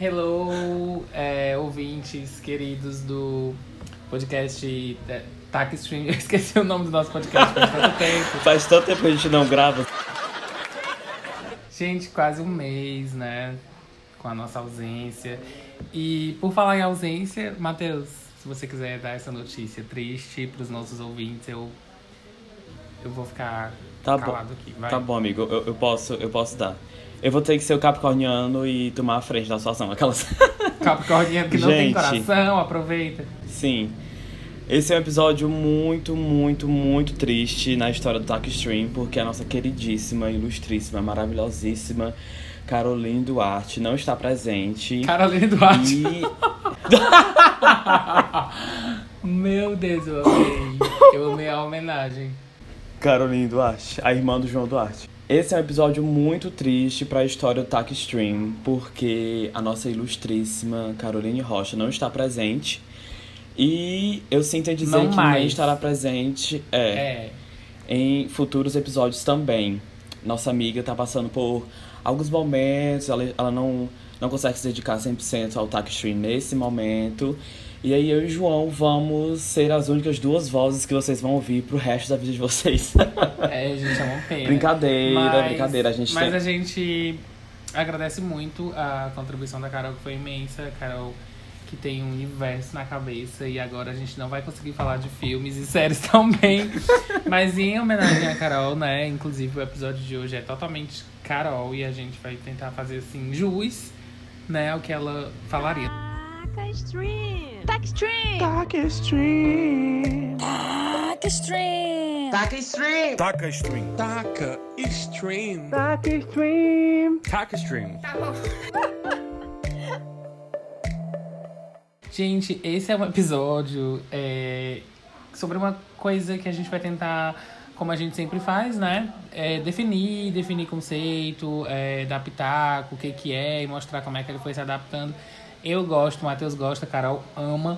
Hello, é, ouvintes queridos do podcast é, Tac Stream. Eu esqueci o nome do nosso podcast faz tanto tempo. Faz tanto tempo que a gente não grava. Gente, quase um mês, né? Com a nossa ausência. E por falar em ausência, Matheus, se você quiser dar essa notícia triste pros nossos ouvintes, eu, eu vou ficar Tá calado bom. aqui. Vai. Tá bom, amigo. Eu, eu posso, eu posso dar. Eu vou ter que ser o capricorniano e tomar a frente da situação. Aquelas. Capricorniano que não tem Gente. coração, aproveita. Sim. Esse é um episódio muito, muito, muito triste na história do Talk Stream, porque a nossa queridíssima, ilustríssima, maravilhosíssima Caroline Duarte não está presente. Caroline Duarte. E Meu Deus, eu amei. Eu amei a homenagem. Caroline Duarte, a irmã do João Duarte. Esse é um episódio muito triste para a história do TAC Stream, porque a nossa ilustríssima Caroline Rocha não está presente. E eu sinto em dizer Não que mais. nem estará presente é, É. em futuros episódios também. Nossa amiga tá passando por alguns momentos, ela, ela não, não consegue se dedicar 100% ao TAC Stream nesse momento. E aí eu e o João vamos ser as únicas duas vozes que vocês vão ouvir pro resto da vida de vocês. É, gente, é uma pena. Brincadeira, Mas- brincadeira. A gente Mas tem... a gente agradece muito a contribuição da Carol, que foi imensa. Carol, que tem um universo na cabeça. E agora a gente não vai conseguir falar de filmes e séries também. Mas em homenagem a Carol, né? Inclusive o episódio de hoje é totalmente Carol. E a gente vai tentar fazer, assim, jus, né? Ao que ela falaria. Taca Stream! Taca Stream! Taca Stream. Taca Stream! Taca Stream! Taca Stream. Taca Stream. Taca Stream. Taca Stream. Gente, esse é um episódio é, sobre uma coisa que a gente vai tentar, como a gente sempre faz, né? É, definir, definir conceito, é, pitaco, o que que é e mostrar como é que ele foi se adaptando. Eu gosto, o Matheus gosta, a Carol ama.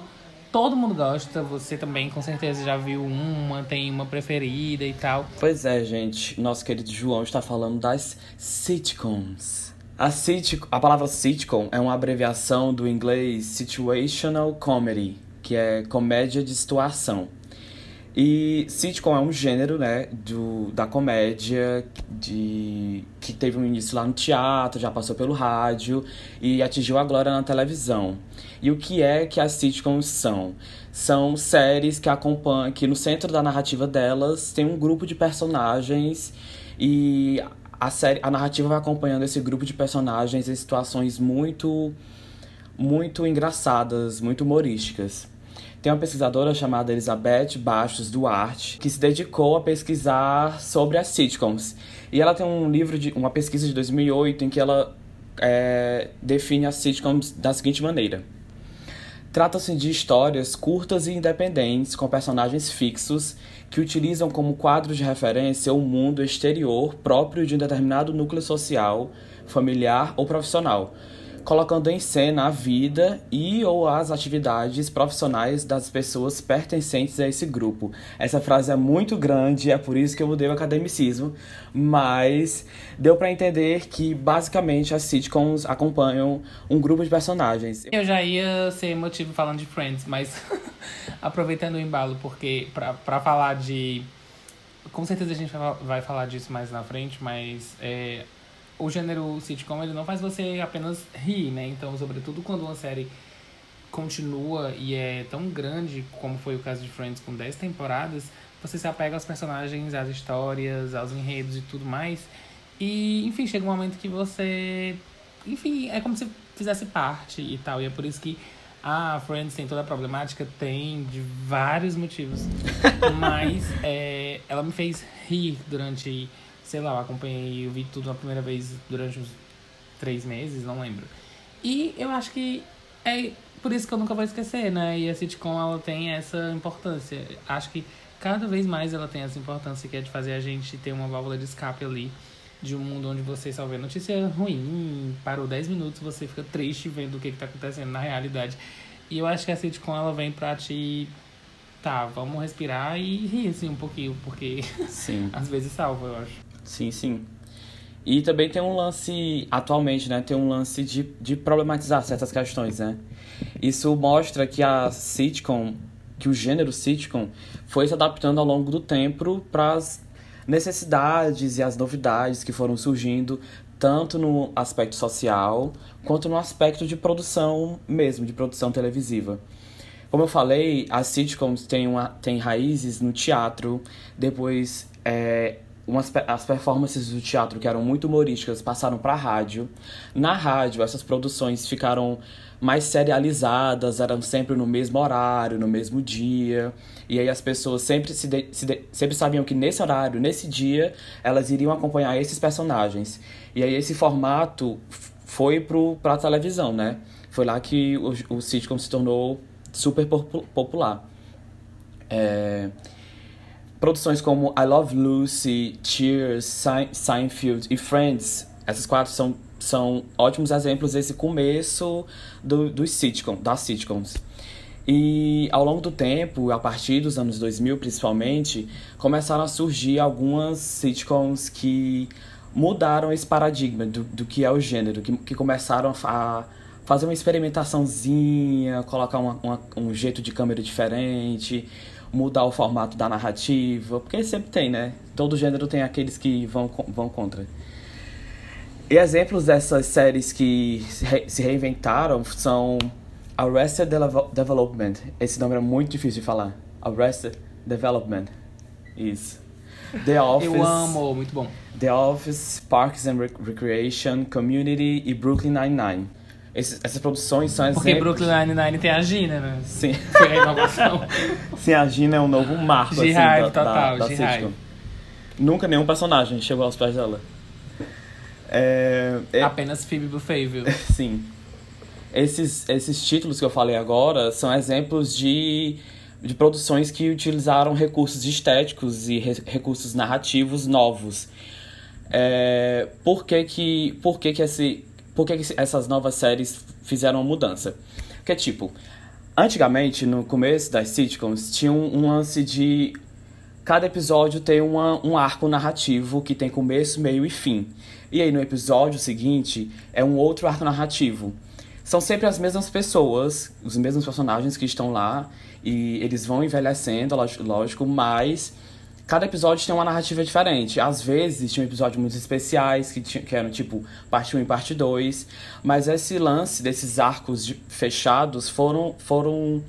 Todo mundo gosta, você também com certeza já viu uma, tem uma preferida e tal. Pois é, gente. Nosso querido João está falando das sitcoms. A, sit a palavra sitcom é uma abreviação do inglês Situational Comedy, que é comédia de situação. E sitcom é um gênero, né, do, da comédia de, que teve um início lá no teatro, já passou pelo rádio e atingiu a glória na televisão. E o que é que as sitcoms são? São séries que acompanham, que no centro da narrativa delas tem um grupo de personagens e a série, a narrativa vai acompanhando esse grupo de personagens em situações muito muito engraçadas, muito humorísticas. Tem uma pesquisadora chamada Elizabeth Bastos Duarte que se dedicou a pesquisar sobre as sitcoms. E ela tem um livro, de uma pesquisa de 2008 em que ela é, define as sitcoms da seguinte maneira. Trata-se de histórias curtas e independentes com personagens fixos que utilizam como quadro de referência o mundo exterior próprio de um determinado núcleo social, familiar ou profissional, colocando em cena a vida e ou as atividades profissionais das pessoas pertencentes a esse grupo. Essa frase é muito grande, é por isso que eu mudei o academicismo, mas deu para entender que basicamente as sitcoms acompanham um grupo de personagens. Eu já ia ser motivo falando de Friends, mas aproveitando o embalo, porque pra falar de. Com certeza a gente vai falar disso mais na frente, mas é, o gênero sitcom ele não faz você apenas rir, né? Então, sobretudo quando uma série continua e é tão grande como foi o caso de Friends com 10 temporadas, você se apega aos personagens, às histórias, aos enredos e tudo mais. E, enfim, chega um momento que você. Enfim, é como se fizesse parte e tal. E é por isso que a Friends tem toda a problemática, tem de vários motivos. Mas é, ela me fez rir durante, sei lá, eu acompanhei, eu vi tudo a primeira vez durante uns três meses, não lembro. E eu acho que é por isso que eu nunca vou esquecer, né? E a sitcom, ela tem essa importância. Acho que cada vez mais ela tem essa importância que é de fazer a gente ter uma válvula de escape ali de um mundo onde você só vê notícia ruim, parou 10 minutos, você fica triste vendo o que, que tá acontecendo na realidade. E eu acho que a sitcom ela vem pra te. Tá, vamos respirar e rir assim um pouquinho, porque Sim. às vezes salva, eu acho. Sim, sim. E também tem um lance, atualmente, né? Tem um lance de, de problematizar certas questões, né? Isso mostra que a sitcom, que o gênero sitcom foi se adaptando ao longo do tempo para as necessidades e as novidades que foram surgindo, tanto no aspecto social quanto no aspecto de produção mesmo, de produção televisiva. Como eu falei, as sitcoms têm, uma, têm raízes no teatro, depois é, umas, as performances do teatro que eram muito humorísticas passaram para rádio. Na rádio, essas produções ficaram mais serializadas, eram sempre no mesmo horário, no mesmo dia. E aí as pessoas sempre, se, de, se de, sempre sabiam que nesse horário, nesse dia, elas iriam acompanhar esses personagens. E aí esse formato foi para a televisão, né? Foi lá que o, o sitcom se tornou super popular. É, produções como I Love Lucy, Cheers, Seinfeld e Friends, essas quatro são, são ótimos exemplos desse começo do, dos sitcom, das sitcoms. E ao longo do tempo, a partir dos anos 2000 principalmente, começaram a surgir algumas sitcoms que mudaram esse paradigma do, do que é o gênero, que, que começaram a fazer uma experimentaçãozinha, colocar uma, uma, um jeito de câmera diferente, mudar o formato da narrativa, porque sempre tem, né? Todo gênero tem aqueles que vão, vão contra. E exemplos dessas séries que se reinventaram são Arrested Development. Esse nome é muito difícil de falar. Arrested Development. Isso. The Office. Eu amo, muito bom. The Office, Parks and Recreation, Community e Brooklyn Nine-Nine. Essas produções são Porque exemplos... Brooklyn Nine-Nine tem a Gina, né? Sim. Foi a inovação. Sim, a Gina é um novo marco, assim, da, total, da, da sitcom. Nunca nenhum personagem chegou aos pés dela. É, é... Apenas Phoebe Buffet, viu? Sim. Esses, esses títulos que eu falei agora são exemplos de, de produções que utilizaram recursos estéticos e re, recursos narrativos novos. É, por que que, por que, que, esse, por que, essas novas séries fizeram uma mudança? Porque, tipo, antigamente, no começo das sitcoms, tinha um, lance de cada episódio tem uma, um arco narrativo que tem começo, meio e fim. E aí no episódio seguinte é um outro arco narrativo. São sempre as mesmas pessoas, os mesmos personagens que estão lá, e eles vão envelhecendo, lógico, mas cada episódio tem uma narrativa diferente. Às vezes tinham episódios muito especiais, que, tinham, que eram tipo parte 1 e parte 2, mas esse lance desses arcos de, fechados foram, foram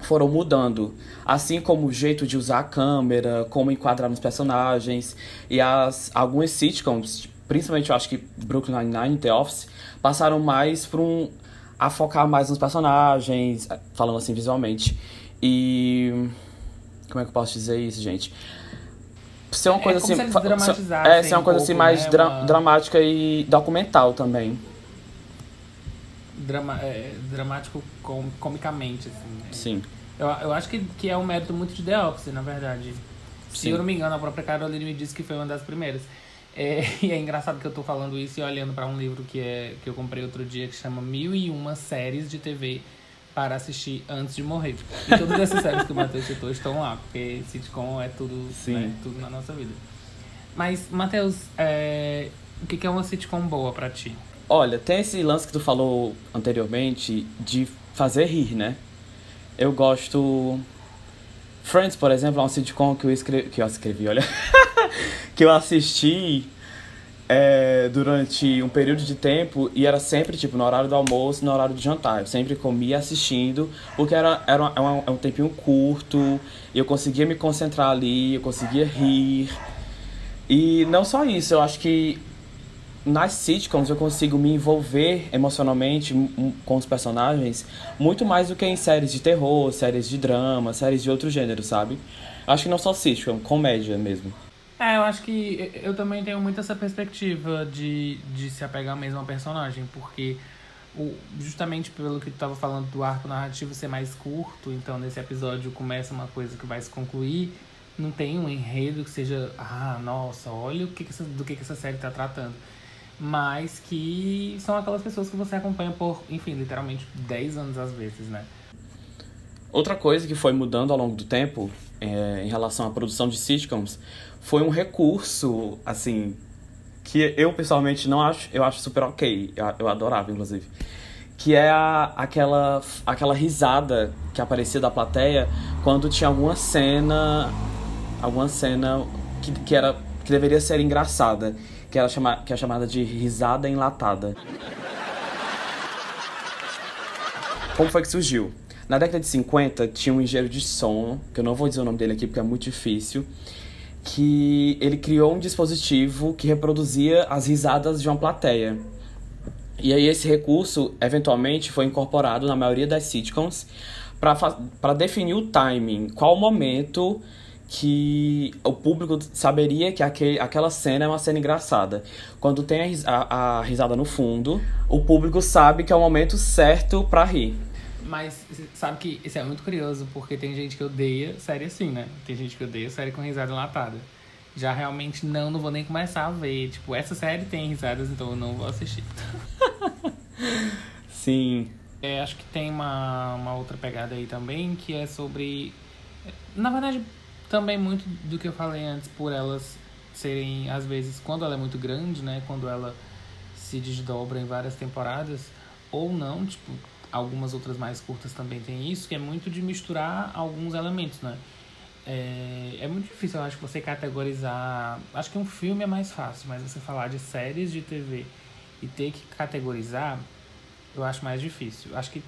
foram mudando, assim como o jeito de usar a câmera, como enquadrar nos personagens e as algumas sitcoms, principalmente eu acho que Brooklyn Nine-Nine, The Office, passaram mais para um a focar mais nos personagens, falando assim visualmente. E como é que eu posso dizer isso, gente? Ser uma é coisa assim, se é, ser uma coisa assim mais né? dra uma... dramática e documental também. Drama, é, dramático com, comicamente, assim. Né? Sim. Eu, eu acho que, que é um mérito muito de The Office, na verdade. Sim. Se eu não me engano, a própria Caroline me disse que foi uma das primeiras. É, e é engraçado que eu tô falando isso e olhando para um livro que, é, que eu comprei outro dia que chama Mil e Uma Séries de TV para assistir antes de morrer. E todas essas séries que o Matheus citou estão lá, porque sitcom é tudo, Sim. Né, tudo na nossa vida. Mas, Matheus, é, o que é uma sitcom boa para ti? Olha, tem esse lance que tu falou anteriormente de fazer rir, né? Eu gosto. Friends, por exemplo, é um sitcom que eu escrevi. Que eu escrevi, olha. que eu assisti é, durante um período de tempo e era sempre, tipo, no horário do almoço no horário do jantar. Eu sempre comia assistindo, porque era, era, era um, é um tempinho curto, eu conseguia me concentrar ali, eu conseguia rir. E não só isso, eu acho que nas sitcoms eu consigo me envolver emocionalmente com os personagens muito mais do que em séries de terror, séries de drama, séries de outro gênero, sabe? Acho que não só sitcom, comédia mesmo. É, eu acho que eu também tenho muito essa perspectiva de, de se apegar mesmo ao personagem, porque o, justamente pelo que tu estava falando do arco narrativo ser mais curto, então nesse episódio começa uma coisa que vai se concluir, não tem um enredo que seja, ah, nossa, olha o que, que essa, do que, que essa série está tratando mas que são aquelas pessoas que você acompanha por, enfim, literalmente 10 anos às vezes, né? Outra coisa que foi mudando ao longo do tempo é, em relação à produção de sitcoms foi um recurso, assim, que eu pessoalmente não acho, eu acho super ok, eu, eu adorava, inclusive. Que é a, aquela, aquela risada que aparecia da plateia quando tinha alguma cena. Alguma cena que, que, era, que deveria ser engraçada. Que, era chama, que é chamada de risada enlatada. Como foi que surgiu? Na década de 50 tinha um engenheiro de som, que eu não vou dizer o nome dele aqui porque é muito difícil, que ele criou um dispositivo que reproduzia as risadas de uma plateia. E aí esse recurso eventualmente foi incorporado na maioria das sitcoms para definir o timing, qual o momento que o público saberia que aquele, aquela cena é uma cena engraçada. Quando tem a, a, a risada no fundo, o público sabe que é o momento certo para rir. Mas sabe que isso é muito curioso, porque tem gente que odeia série assim, né? Tem gente que odeia série com risada enlatada. Já realmente não, não vou nem começar a ver. Tipo, essa série tem risadas, então eu não vou assistir. Sim. É, acho que tem uma, uma outra pegada aí também, que é sobre. Na verdade, também muito do que eu falei antes, por elas serem, às vezes, quando ela é muito grande, né? Quando ela se desdobra em várias temporadas, ou não, tipo, algumas outras mais curtas também tem isso, que é muito de misturar alguns elementos, né? É, é muito difícil, eu acho, você categorizar. Acho que um filme é mais fácil, mas você falar de séries de TV e ter que categorizar, eu acho mais difícil. Acho que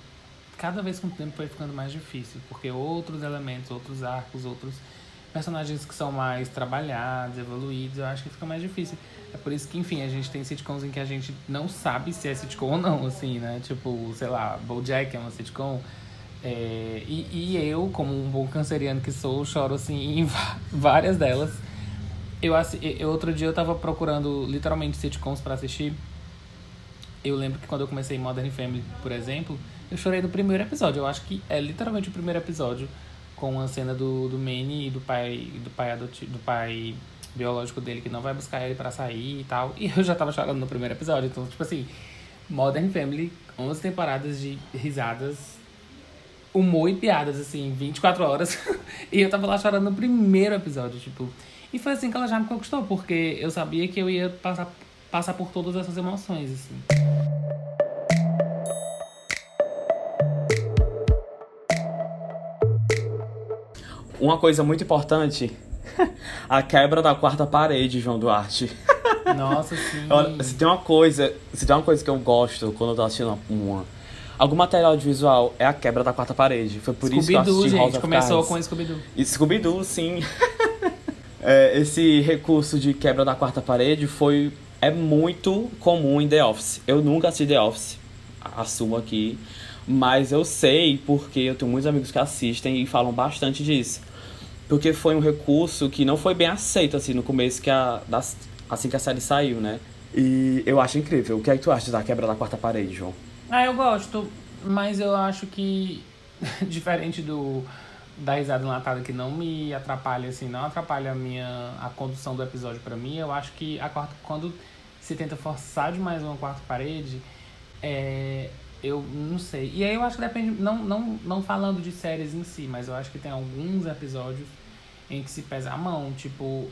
cada vez com o tempo foi ficando mais difícil, porque outros elementos, outros arcos, outros personagens que são mais trabalhados, evoluídos, eu acho que fica mais difícil. É por isso que, enfim, a gente tem sitcoms em que a gente não sabe se é sitcom ou não, assim, né? Tipo, sei lá, BoJack é uma sitcom. É, e, e eu, como um bom canceriano que sou, choro, assim, em várias delas. Eu, eu, outro dia eu tava procurando, literalmente, sitcoms para assistir. Eu lembro que quando eu comecei Modern Family, por exemplo, eu chorei no primeiro episódio. Eu acho que é literalmente o primeiro episódio com a cena do, do Manny e do pai, do pai adotivo, do pai biológico dele que não vai buscar ele para sair e tal. E eu já tava chorando no primeiro episódio. Então, tipo assim, Modern Family, 11 temporadas de risadas, humor e piadas, assim, 24 horas. e eu tava lá chorando no primeiro episódio, tipo. E foi assim que ela já me conquistou, porque eu sabia que eu ia passar, passar por todas essas emoções, assim. Uma coisa muito importante a quebra da quarta parede, João Duarte. Nossa, sim. Olha, se tem uma coisa, se tem uma coisa que eu gosto quando eu tô assistindo uma, algum material audiovisual é a quebra da quarta parede. Foi por isso que eu assisti gente, House começou Cards. com Scooby-Doo. Scooby-Doo, sim. é, esse recurso de quebra da quarta parede foi é muito comum em The Office. Eu nunca assisti The Office, assumo aqui, mas eu sei porque eu tenho muitos amigos que assistem e falam bastante disso. Porque foi um recurso que não foi bem aceito assim no começo que a das, assim que a série saiu, né? E eu acho incrível. O que é que tu acha da quebra da quarta parede, João? Ah, eu gosto, mas eu acho que diferente do da risada enlatada que não me atrapalha assim, não atrapalha a minha a condução do episódio para mim, eu acho que a quarta quando se tenta forçar demais uma quarta parede, é, eu não sei. E aí eu acho que depende, não, não, não falando de séries em si, mas eu acho que tem alguns episódios em que se pesa a mão, tipo,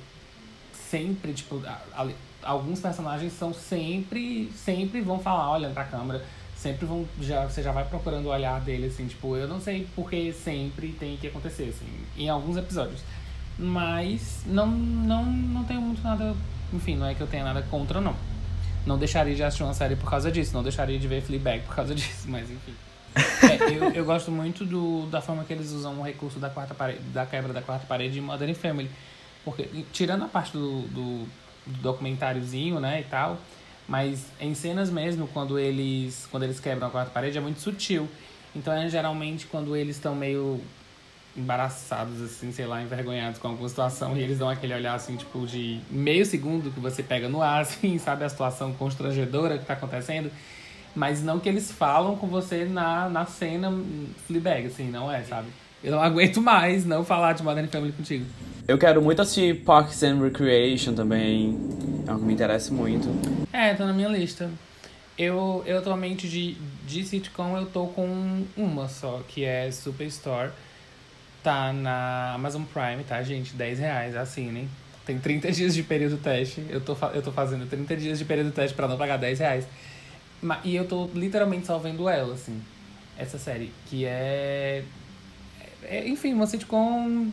sempre, tipo, alguns personagens são sempre, sempre vão falar olhando pra câmera, sempre vão, já, você já vai procurando o olhar dele, assim, tipo, eu não sei porque sempre tem que acontecer, assim, em alguns episódios. Mas não, não, não tenho muito nada, enfim, não é que eu tenha nada contra, não. Não deixaria de assistir uma série por causa disso, não deixaria de ver Fleabag por causa disso, mas enfim. É, eu, eu gosto muito do, da forma que eles usam o recurso da quarta parede, da quebra da quarta parede em Modern Family. Porque, tirando a parte do, do, do documentáriozinho, né, e tal, mas em cenas mesmo, quando eles, quando eles quebram a quarta parede, é muito sutil. Então, é geralmente quando eles estão meio embaraçados, assim, sei lá, envergonhados com alguma situação, e eles dão aquele olhar, assim, tipo, de meio segundo que você pega no ar, assim, sabe, a situação constrangedora que tá acontecendo. Mas não que eles falam com você na, na cena Fleabag, assim, não é, sabe? Eu não aguento mais não falar de Modern Family contigo. Eu quero muito assistir Parks and Recreation também. É algo que me interessa muito. É, tá na minha lista. Eu, eu atualmente de, de sitcom eu tô com uma só, que é Superstore. Tá na Amazon Prime, tá, gente? 10 reais, assinem. Tem 30 dias de período teste. Eu tô, eu tô fazendo 30 dias de período teste pra não pagar 10 reais. E eu tô literalmente só vendo ela, assim. Essa série. Que é. é enfim, uma sitcom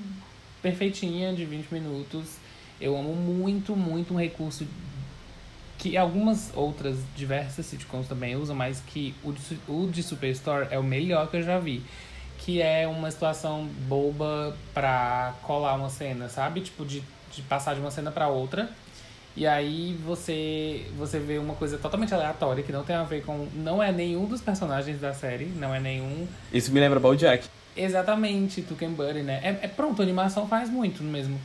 perfeitinha de 20 minutos. Eu amo muito, muito um recurso que algumas outras diversas sitcoms também usam, mas que o de, o de Superstore é o melhor que eu já vi. Que é uma situação boba pra colar uma cena, sabe? Tipo, de, de passar de uma cena pra outra. E aí você você vê uma coisa totalmente aleatória que não tem a ver com. Não é nenhum dos personagens da série, não é nenhum Isso me lembra BoJack. Exatamente, Tuck and Buddy, né? É, é pronto, animação faz muito mesmo.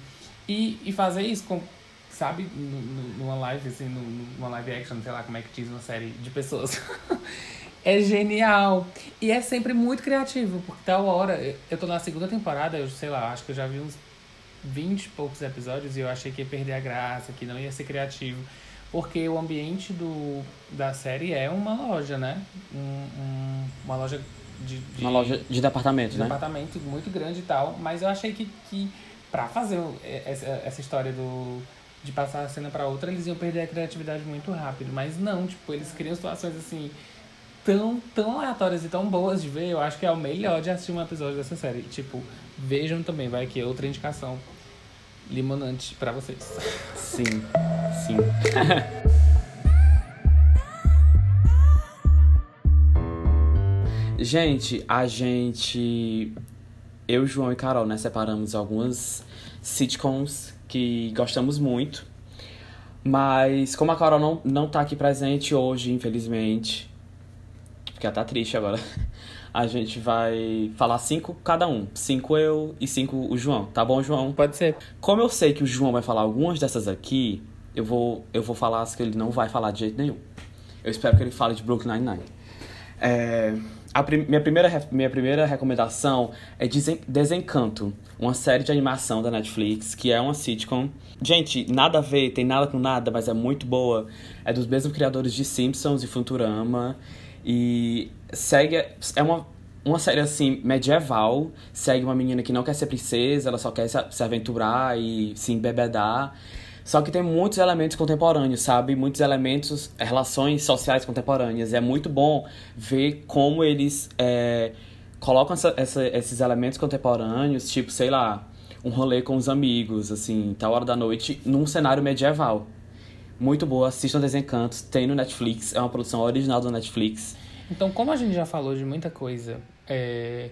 E, e fazer isso com, sabe, nu- nu- numa live, assim, nu- numa live action, sei lá como é que diz uma série de pessoas. é genial. E é sempre muito criativo, porque tal hora, eu- tô na segunda temporada, eu sei lá, acho que eu já vi uns 20 e poucos episódios e eu achei que ia perder a graça, que não ia ser criativo. Porque o ambiente do, da série é uma loja, né? Um, um- uma loja de, de Uma loja de departamento, de né? departamento muito grande e tal, mas eu achei que, que pra fazer o- essa, essa história do de passar a cena pra outra, eles iam perder a criatividade muito rápido, mas não, tipo, eles criam situações assim tão, tão aleatórias e tão boas de ver, eu acho que é o melhor de assistir um episódio dessa série. Tipo, vejam também, vai aqui outra indicação limonante pra vocês. Sim, sim. gente, a gente. Eu, João e Carol, né, separamos algumas sitcoms que gostamos muito. Mas como a Carol não, não tá aqui presente hoje, infelizmente, ela tá triste agora, a gente vai falar cinco cada um. Cinco eu e cinco o João. Tá bom, João? Pode ser. Como eu sei que o João vai falar algumas dessas aqui, eu vou, eu vou falar as que ele não vai falar de jeito nenhum. Eu espero que ele fale de Brooklyn Nine-Nine. É, a prim- minha, primeira, minha primeira recomendação é Desen- Desencanto, uma série de animação da Netflix, que é uma sitcom. Gente, nada a ver, tem nada com nada, mas é muito boa. É dos mesmos criadores de Simpsons e Futurama. E segue. É uma, uma série assim, medieval. Segue uma menina que não quer ser princesa, ela só quer se, aventurar e se embebedar. Só que tem muitos elementos contemporâneos, sabe? Muitos elementos, relações sociais contemporâneas. É muito bom ver como eles é, colocam essa- essa- esses elementos contemporâneos, tipo, sei lá, um rolê com os amigos, assim, tal hora da noite, num cenário medieval. Muito boa, assistam Desencantos, tem no Netflix, é uma produção original do Netflix. Então, como a gente já falou de muita coisa, é,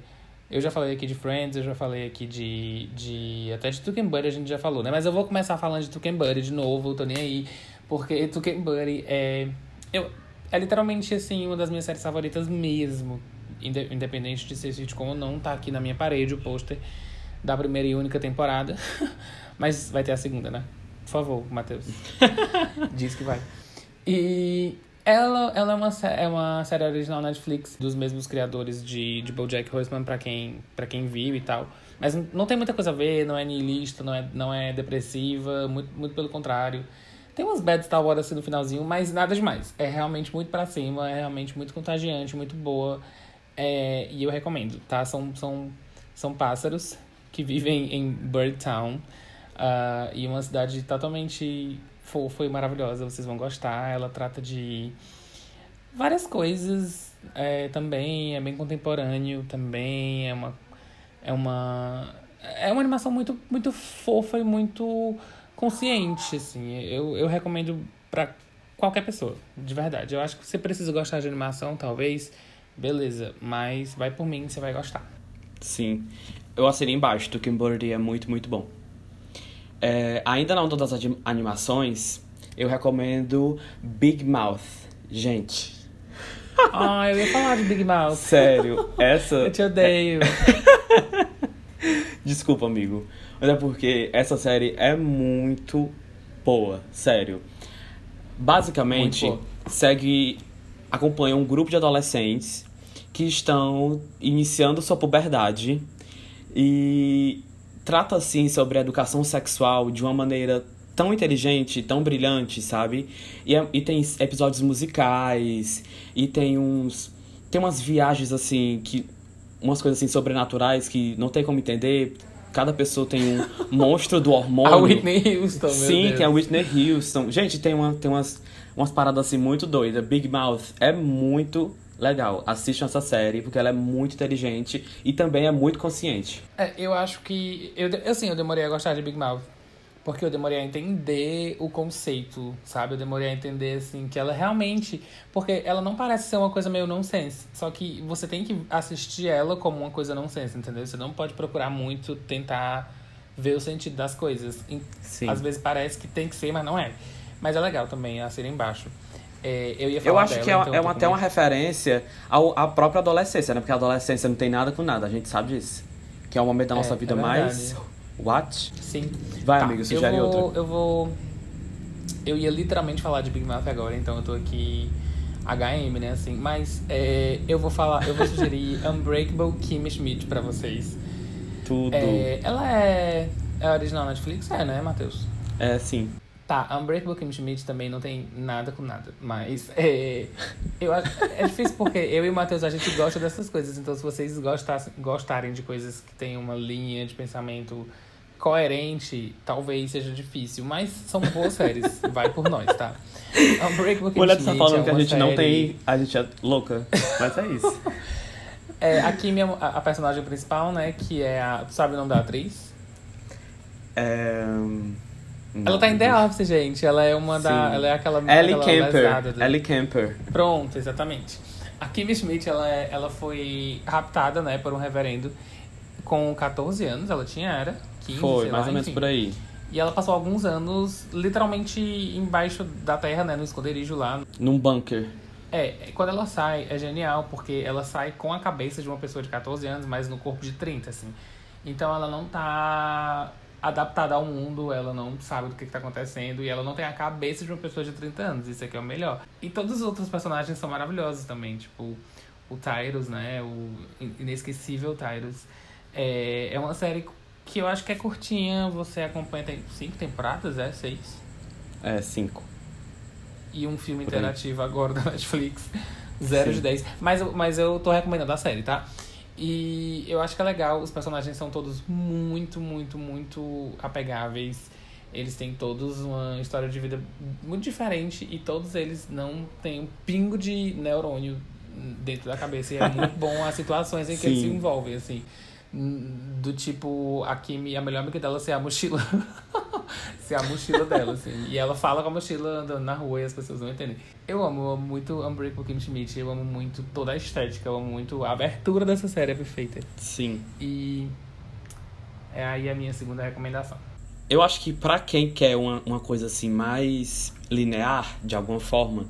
eu já falei aqui de Friends, eu já falei aqui de. de até de Tuck and Buddy a gente já falou, né? Mas eu vou começar falando de Tuck and Buddy de novo, tô nem aí. Porque Tuck and Buddy é. Eu, é literalmente, assim, uma das minhas séries favoritas mesmo. Inde- Independente de ser sitcom ou não, tá aqui na minha parede o pôster da primeira e única temporada. Mas vai ter a segunda, né? Por favor, Matheus. Diz que vai. E ela, ela é, uma, é uma série original Netflix, dos mesmos criadores de, de BoJack Horseman, pra quem, pra quem viu e tal. Mas não- tem muita coisa a ver, não é niilista, não é, não é depressiva, muito, muito pelo contrário. Tem umas bad Star Wars assim no finalzinho, mas nada demais. É realmente muito pra cima, é realmente muito contagiante, muito boa. É, e eu recomendo, tá? São, são, são pássaros que vivem em Birdtown. Ah, e uma cidade totalmente fofa e maravilhosa. Vocês vão gostar. Ela trata de várias coisas é, também. É bem contemporâneo também. É uma... É uma... É uma animação muito, muito fofa e muito consciente, assim. Eu, eu recomendo pra qualquer pessoa, de verdade. Eu acho que você precisa gostar de animação, talvez. Beleza, mas vai por mim, você vai gostar. Sim. Eu assinei embaixo, Birdie é muito, muito bom. É, ainda na onda das animações, eu recomendo Big Mouth. Gente, Ah, eu ia falar de Big Mouth. sério, essa... Eu te odeio. Desculpa, amigo. Mas é porque essa série é muito boa, sério. Basicamente, Muito segue. acompanha um grupo de adolescentes que estão iniciando sua puberdade e trata assim sobre a educação sexual de uma maneira tão inteligente, tão brilhante, sabe? E, é- e tem episódios musicais e tem uns tem umas viagens assim que umas coisas assim sobrenaturais que não tem como entender. cada pessoa tem um monstro do A hormônio. Whitney Houston, Sim, tem a Whitney Houston. Gente, tem, uma, tem umas, umas paradas assim muito doidas. Big Mouth é muito legal. Assistam essa série, porque ela é muito inteligente e também é muito consciente. É, eu acho que. Eu, assim, eu demorei a gostar de Big Mouth. Porque eu demorei a entender o conceito, sabe? Eu demorei a entender, assim, que ela realmente. Porque ela não parece ser uma coisa meio nonsense. Só que você tem que assistir ela como uma coisa nonsense, entendeu? Você não pode procurar muito tentar ver o sentido das coisas. Sim. Às vezes parece que tem que ser, mas não é. Mas é legal também a ser embaixo. É, eu ia falar Eu acho dela, que é, então é uma- até uma referência ao, à própria adolescência, né? Porque a adolescência não tem nada com nada, a gente sabe disso. Que é o momento da nossa É, vida é mais. What? Sim. Vai, Tá, amigo, sugere eu vou, outra. Eu vou. Eu ia literalmente falar de Big Mouth agora, então eu tô aqui HM, né, assim. Mas é, eu vou falar, eu vou sugerir Unbreakable Kimmy Schmidt pra vocês. Tudo. É, ela é, é original Netflix? É, né, Matheus? É, sim. Tá, Unbreakable Kimmy Schmidt também não tem nada com nada, mas é, eu é difícil porque eu e o Matheus a gente gosta dessas coisas, então se vocês gostassem, gostarem de coisas que têm uma linha de pensamento coerente, talvez seja difícil, mas são boas séries, vai por nós, tá? Unbreakable Mulher tá Schmidt falando é que a gente não série- tem. A gente é louca. Mas é isso. É, a Kimmy é a, a personagem principal, né, que é a... Tu sabe o nome da atriz? É... Ela tá em The Office, gente, ela é uma da... Sim. Ela é aquela... Ellie Camper. do- Ellie Camper. Pronto, exatamente. A Kimmy Schmidt, ela, é- ela foi raptada, né, por um reverendo com 14 anos, ela tinha, era 15, Foi, mais lá, ou menos por aí. E ela passou alguns anos literalmente embaixo da terra, né, no esconderijo lá. Num bunker. É, quando ela sai, é genial, porque ela sai com a cabeça de uma pessoa de 14 anos, mas no corpo de 30, assim. Então ela não tá adaptada ao mundo, ela não sabe do que, que tá acontecendo, e ela não tem a cabeça de uma pessoa de 30 anos, isso aqui é o melhor. E todos os outros personagens são maravilhosos também, tipo o Tyrus, né, o inesquecível Tyrus. É, é uma série que eu acho que é curtinha, você acompanha, tem cinco temporadas, é? Seis? É, cinco. e um filme interativo agora da Netflix. 0 Sim. de 10. Mas, eu- mas eu tô recomendando a série, tá? E eu acho que é legal, os personagens são todos muito, muito, muito apegáveis. Eles têm todos uma história de vida muito diferente e todos eles não têm um pingo de neurônio dentro da cabeça. E é muito bom as situações em que eles se Sim. envolvem, assim. Do tipo, a Kimi, a melhor amiga dela ser a mochila. ser a mochila dela, assim. E ela fala com a mochila andando na rua e as pessoas não entendem. Eu amo, eu amo muito Unbreakable Kim Schmidt. Eu amo muito toda a estética. Eu amo muito a abertura dessa série é perfeita. Sim. E é aí a minha segunda recomendação. Eu acho que pra quem quer uma, uma coisa assim mais linear, de alguma forma,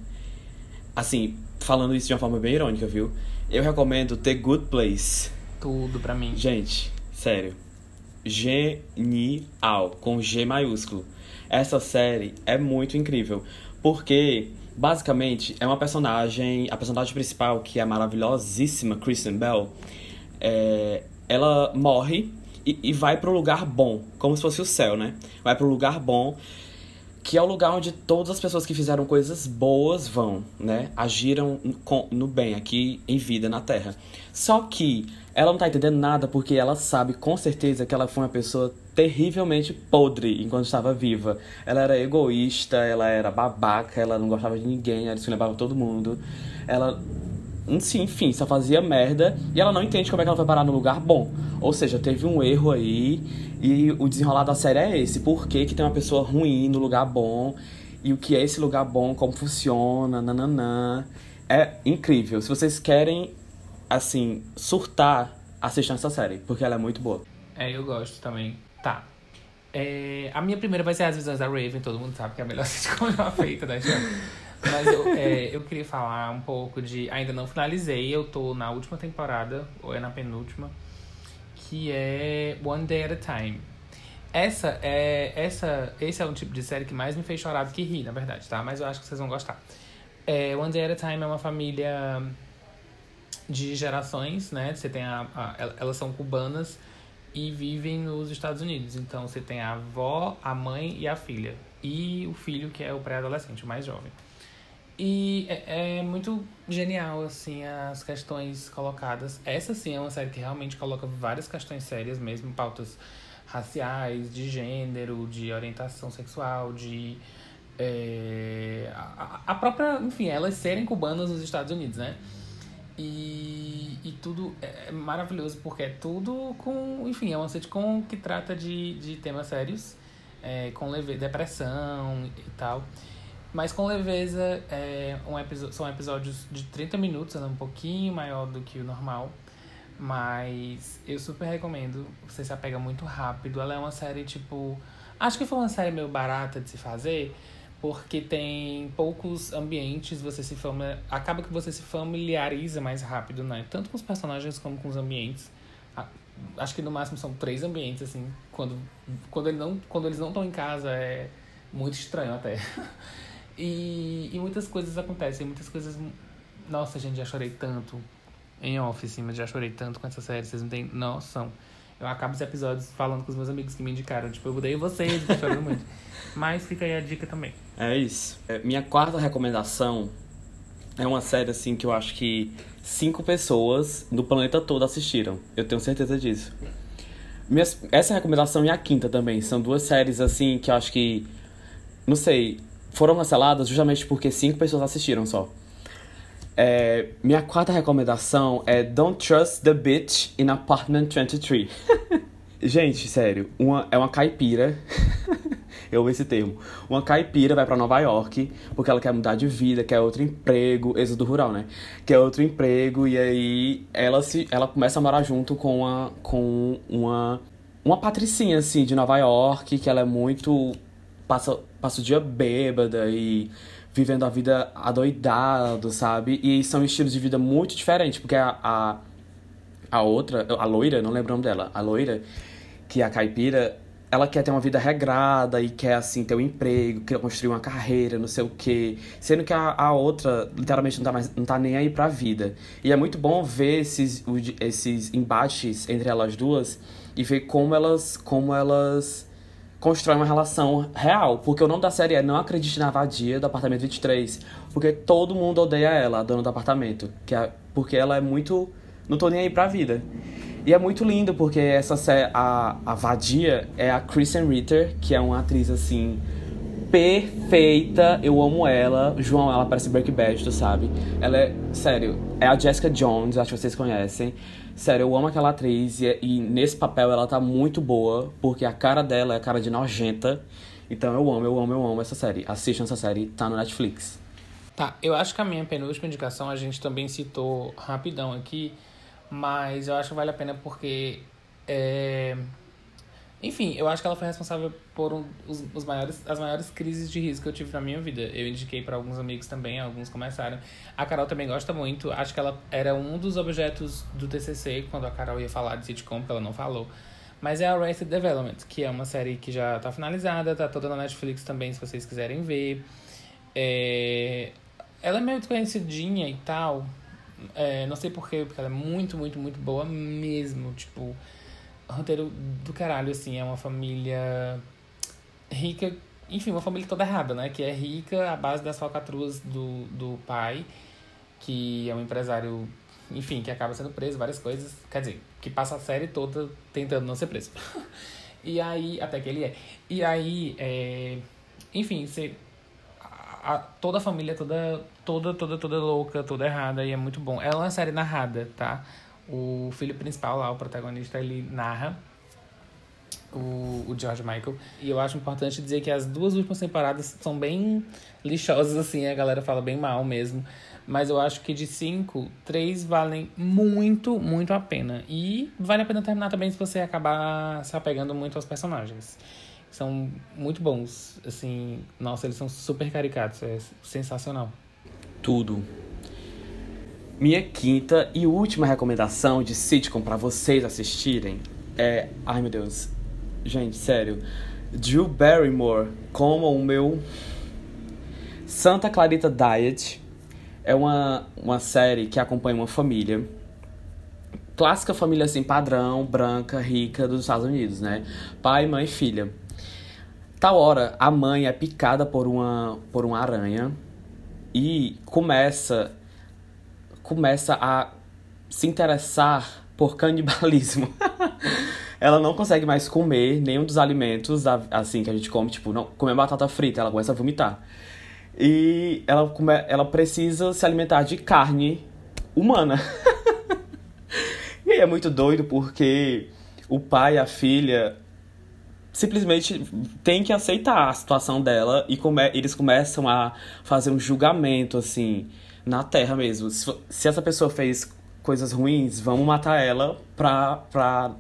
assim, falando isso de uma forma bem irônica, viu? Eu recomendo The Good Place. Tudo pra mim. Gente, sério. Genial, com G maiúsculo. Essa série é muito incrível, porque basicamente é uma personagem, a personagem principal, que é a maravilhosíssima Kristen Bell, é, ela morre e, e vai pro lugar bom, como se fosse o céu, né? Vai pro lugar bom, que é o lugar onde todas as pessoas que fizeram coisas boas vão, né? Agiram no bem aqui em vida na Terra. Só que ela não tá entendendo nada porque ela sabe com certeza que ela foi uma pessoa terrivelmente podre enquanto estava viva. Ela era egoísta, ela era babaca, ela não gostava de ninguém, ela se lembrava todo mundo. Ela Sim, enfim, só fazia merda e ela não entende como é que ela foi parar no lugar bom. Ou seja, teve um erro aí e o desenrolar da série é esse. Por que, que tem uma pessoa ruim no lugar bom e o que é esse lugar bom, como funciona, nananã. É incrível. Se vocês querem, assim, surtar, assistam essa série, porque ela é muito boa. É, eu gosto também. Tá. É, a minha primeira vai ser As Visões da Raven, todo mundo sabe que é a melhor sitcom já feita da história. Mas eu, é, eu queria falar um pouco de. Ainda não finalizei, eu tô na última temporada, ou é na penúltima, que é One Day at a Time. Essa é. Essa, esse é um tipo de série que mais me fez chorar do que rir, na verdade, tá? Mas eu acho que vocês vão gostar. É, One Day at a Time é uma família de gerações, né? Você tem a, a- el- elas são cubanas e vivem nos Estados Unidos. Então você tem a avó, a mãe e a filha. E o filho que é o pré-adolescente, o mais jovem. E é, é muito genial, assim, as questões colocadas. Essa, sim, é uma série que realmente coloca várias questões sérias mesmo, pautas raciais, de gênero, de orientação sexual, de. é, a, a própria, enfim, elas serem cubanas nos Estados Unidos, né? E, e tudo é maravilhoso porque é tudo com. Enfim, é uma sitcom que trata de, de temas sérios, é, com leve, depressão e tal. Mas com leveza, é, um são episódios de 30 minutos, é um pouquinho maior do que o normal. Mas eu super recomendo, você se apega muito rápido. Ela é uma série tipo. Acho que foi uma série meio barata de se fazer, porque tem poucos ambientes, você se familiar... acaba que você se familiariza mais rápido, né? Tanto com os personagens como com os ambientes. Acho que no máximo são três ambientes, assim. Quando, quando, ele não, quando eles não estão em casa é muito estranho até. E, e muitas coisas acontecem, muitas coisas. Nossa, gente, já chorei tanto em off, assim, mas já chorei tanto com essa série, vocês não têm noção. Eu acabo os episódios falando com os meus amigos que me indicaram, tipo, eu odeio vocês, tô chorando muito. Mas fica aí a dica também. É isso. É, minha quarta recomendação é uma série assim que eu acho que cinco pessoas no planeta todo assistiram. Eu tenho certeza disso. Essa recomendação e a quinta também são duas séries assim que eu acho que não sei, foram canceladas justamente porque cinco pessoas assistiram só. É, minha quarta recomendação é Don't Trust the Bitch in Apartment 23. Gente, sério, uma, é uma caipira. Eu amo esse termo. Uma caipira vai pra Nova York porque ela quer mudar de vida, quer outro emprego, êxodo rural, né? Quer outro emprego e aí ela se ela começa a morar junto com uma com uma uma patricinha assim de Nova York, que ela é muito passa passa o dia bêbada e vivendo a vida adoidado, sabe? E são estilos de vida muito diferentes, porque a, a a outra, a loira, não lembro o nome dela, a loira, que é a caipira, ela quer ter uma vida regrada e quer, assim, ter um emprego, quer construir uma carreira, não sei o quê. Sendo que a, a outra, literalmente, não tá, mais, não tá nem aí pra vida. E é muito bom ver esses, esses embates entre elas duas e ver como elas, como elas constroem uma relação real. Porque o nome da série é Não Acredite na Vadia, do Apartamento 23. Porque todo mundo odeia ela, a dona do apartamento. Que é, porque ela é muito... Não tô nem aí pra vida. E é muito lindo, porque essa a, a vadia é a Kristen Ritter, que é uma atriz, assim, perfeita. Eu amo ela. João, ela parece Breaking Bad, tu sabe? Ela é, sério, é a Jessica Jones, acho que vocês conhecem. Sério, eu amo aquela atriz e, e nesse papel ela tá muito boa, porque a cara dela é a cara de nojenta. Então eu amo, eu amo, eu amo essa série. Assistam essa série, tá no Netflix. Tá, eu acho que a minha penúltima indicação a gente também citou rapidão aqui, mas eu acho que vale a pena porque. É... Enfim, eu acho que ela foi responsável por um, os, os maiores, as maiores crises de risco que eu tive na minha vida. Eu indiquei para alguns amigos também, alguns começaram. A Carol também gosta muito. Acho que ela era um dos objetos do TCC quando a Carol ia falar de sitcom, porque ela não falou. Mas é Arrested Development, que é uma série que já tá finalizada, tá toda na Netflix também, se vocês quiserem ver. É... Ela é meio desconhecidinha e tal. É, não sei porquê, porque ela é muito, muito, muito boa mesmo. Tipo, roteiro do caralho, assim. É uma família rica. Enfim, uma família toda errada, né? Que é rica à base das falcatruas do, do pai, que é um empresário, enfim, que acaba sendo preso, várias coisas. Quer dizer, que passa a série toda tentando não ser preso. e aí, até que ele é. E aí, é, enfim, você a, toda a família toda, toda, toda, toda louca, toda errada, e é muito bom. Ela é uma série narrada, tá? O filho principal lá, o protagonista, ele narra o, o George Michael. E eu acho importante dizer que as duas últimas temporadas são bem lixosas, assim, a galera fala bem mal mesmo. Mas eu acho que de cinco, três valem muito, muito a pena. E vale a pena terminar também se você acabar se apegando muito aos personagens são muito bons. Assim, nossa, eles são super caricatos, é sensacional. Tudo. Minha quinta e última recomendação de sitcom pra vocês assistirem é. Ai meu Deus. Gente, sério. Drew Barrymore como o meu Santa Clarita Diet é uma, uma série que acompanha uma família. Clássica família assim, padrão, branca, rica dos Estados Unidos, né? Pai, mãe e filha. Tal hora, a mãe é picada por uma, por uma aranha e começa começa a se interessar por canibalismo. ela não consegue mais comer nenhum dos alimentos assim que a gente come, tipo, não comer batata frita, ela começa a vomitar. E ela, come, ela precisa se alimentar de carne humana. e é muito doido porque o pai e a filha simplesmente tem que aceitar a situação dela e come, eles começam a fazer um julgamento, assim, na Terra mesmo. Se, se essa pessoa fez coisas ruins, vamos matar ela pra, pra,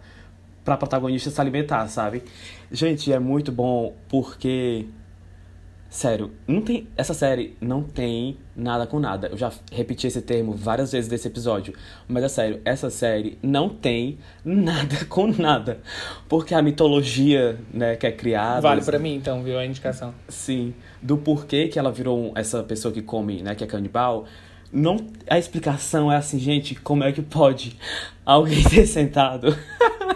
pra protagonista se alimentar, sabe? Gente, é muito bom porque. Sério, não tem, essa série não tem nada com nada. Eu já repeti esse termo várias vezes nesse episódio. Mas é sério, essa série não tem nada com nada. Porque a mitologia né, que é criada. Vale pra mim, então, viu a indicação. Sim, do porquê que ela virou essa pessoa que come, né, que é canibal. Não, a explicação é assim, gente, como é que pode alguém ter sentado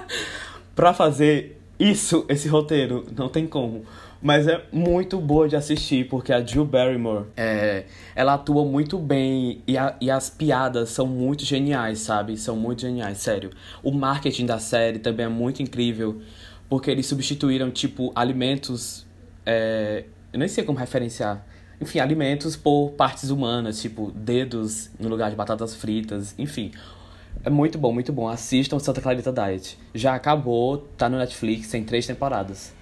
pra fazer isso, esse roteiro? Não tem como. Mas é muito boa de assistir, porque a Jill Barrymore, é, ela atua muito bem e, a- e as piadas são muito geniais, sabe? São muito geniais, sério. O marketing da série também é muito incrível, porque eles substituíram, tipo, alimentos é, eu nem sei como referenciar. Enfim, alimentos por partes humanas, tipo dedos no lugar de batatas fritas, enfim. É muito bom, muito bom. Assistam Santa Clarita Diet. Já acabou, tá no Netflix, tem três temporadas.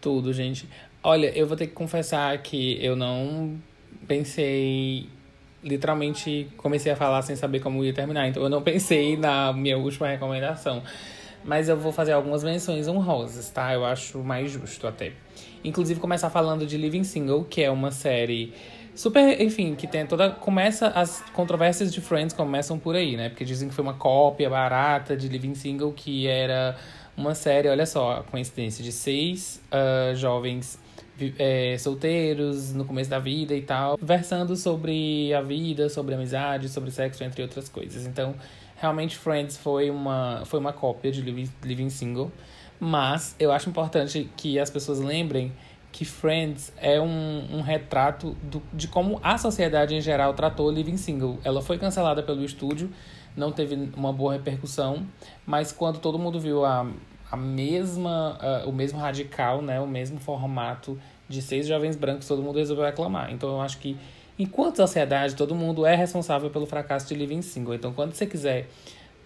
Tudo, gente. Olha, eu vou ter que confessar que eu não pensei. Literalmente comecei a falar sem saber como ia terminar. Então eu não pensei na minha última recomendação. Mas eu vou fazer algumas menções honrosas, tá? Eu acho mais justo até. Inclusive começar falando de Living Single, que é uma série super, enfim, que tem toda. Começa. As controvérsias de Friends começam por aí, né? Porque dizem que foi uma cópia barata de Living Single, que era uma série, olha só, a coincidência, de seis ah, jovens é, solteiros no começo da vida e tal, versando sobre a vida, sobre amizade, sobre sexo, entre outras coisas. Então, realmente Friends foi uma, foi uma cópia de Living, Living Single, mas eu acho importante que as pessoas lembrem que Friends é um, um retrato do, de como a sociedade em geral tratou Living Single. Ela foi cancelada pelo estúdio, não teve uma boa repercussão, mas quando todo mundo viu a, a mesma, o mesmo radical, né, o mesmo formato de seis jovens brancos, todo mundo resolveu reclamar. Então eu acho que, enquanto sociedade, todo mundo é responsável pelo fracasso de Living Single. Então quando você quiser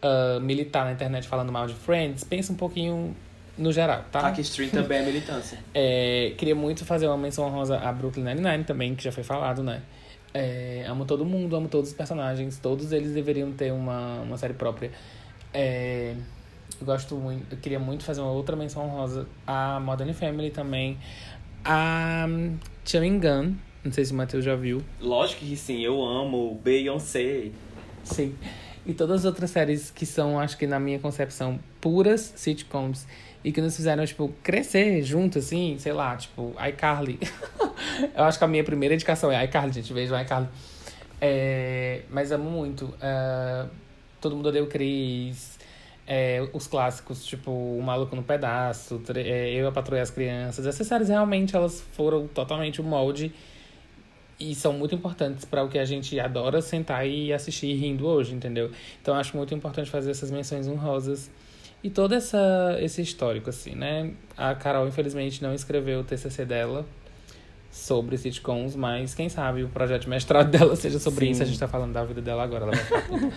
ah, militar na internet falando mal de Friends, pensa um pouquinho no geral, tá? Stream também é militância. É, queria muito fazer uma menção honrosa a Brooklyn Nine-Nine também, que já foi falado, né? É, amo todo mundo, amo todos os personagens, todos eles deveriam ter uma, uma série própria. É, eu gosto muito, eu queria muito fazer uma outra menção honrosa a Modern Family também, a Chewing Gun, não sei se o Matheus já viu. Lógico que sim, eu amo Beyoncé. Sim. E todas as outras séries que são, acho que na minha concepção, puras sitcoms e que nos fizeram, tipo, crescer junto, assim, sei lá, tipo, iCarly. Eu acho que a minha primeira indicação é iCarly, gente. Vejo iCarly. É, mas amo muito. É, Todo mundo odeia o Chris. É, os clássicos, tipo, O Maluco no Pedaço, é, Eu, a Patroa e as Crianças. Essas séries realmente elas foram totalmente o molde e são muito importantes para o que a gente adora sentar e assistir rindo hoje, entendeu? Então acho muito importante fazer essas menções honrosas e todo essa, esse histórico, assim, né? A Carol, infelizmente, não escreveu o TCC dela sobre sitcoms, mas quem sabe o projeto de mestrado dela seja sobre Sim. isso. A gente tá falando da vida dela agora, ela vai.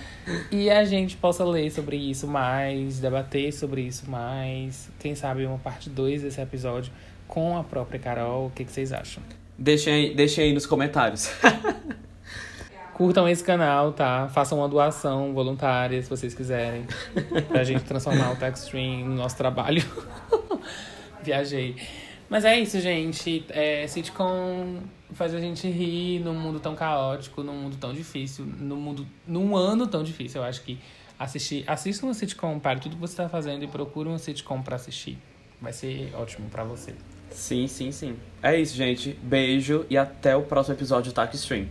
E a gente possa ler sobre isso mais, debater sobre isso mais. Quem sabe uma parte 2 desse episódio com a própria Carol. O que, que vocês acham? Deixem aí, deixem aí nos comentários. Curtam esse canal, tá? Façam uma doação voluntária, se vocês quiserem. Pra gente transformar o Techstream no nosso trabalho. Viajei. Mas é isso, gente. É, sitcom faz a gente rir num mundo tão caótico, num mundo tão difícil, num mundo, num ano tão difícil. Eu acho que assistir, assista uma sitcom, pare tudo que você tá fazendo e procure uma sitcom pra assistir. Vai ser ótimo pra você. sim, sim, sim. É isso, gente. Beijo e até o próximo episódio do Taco Stream.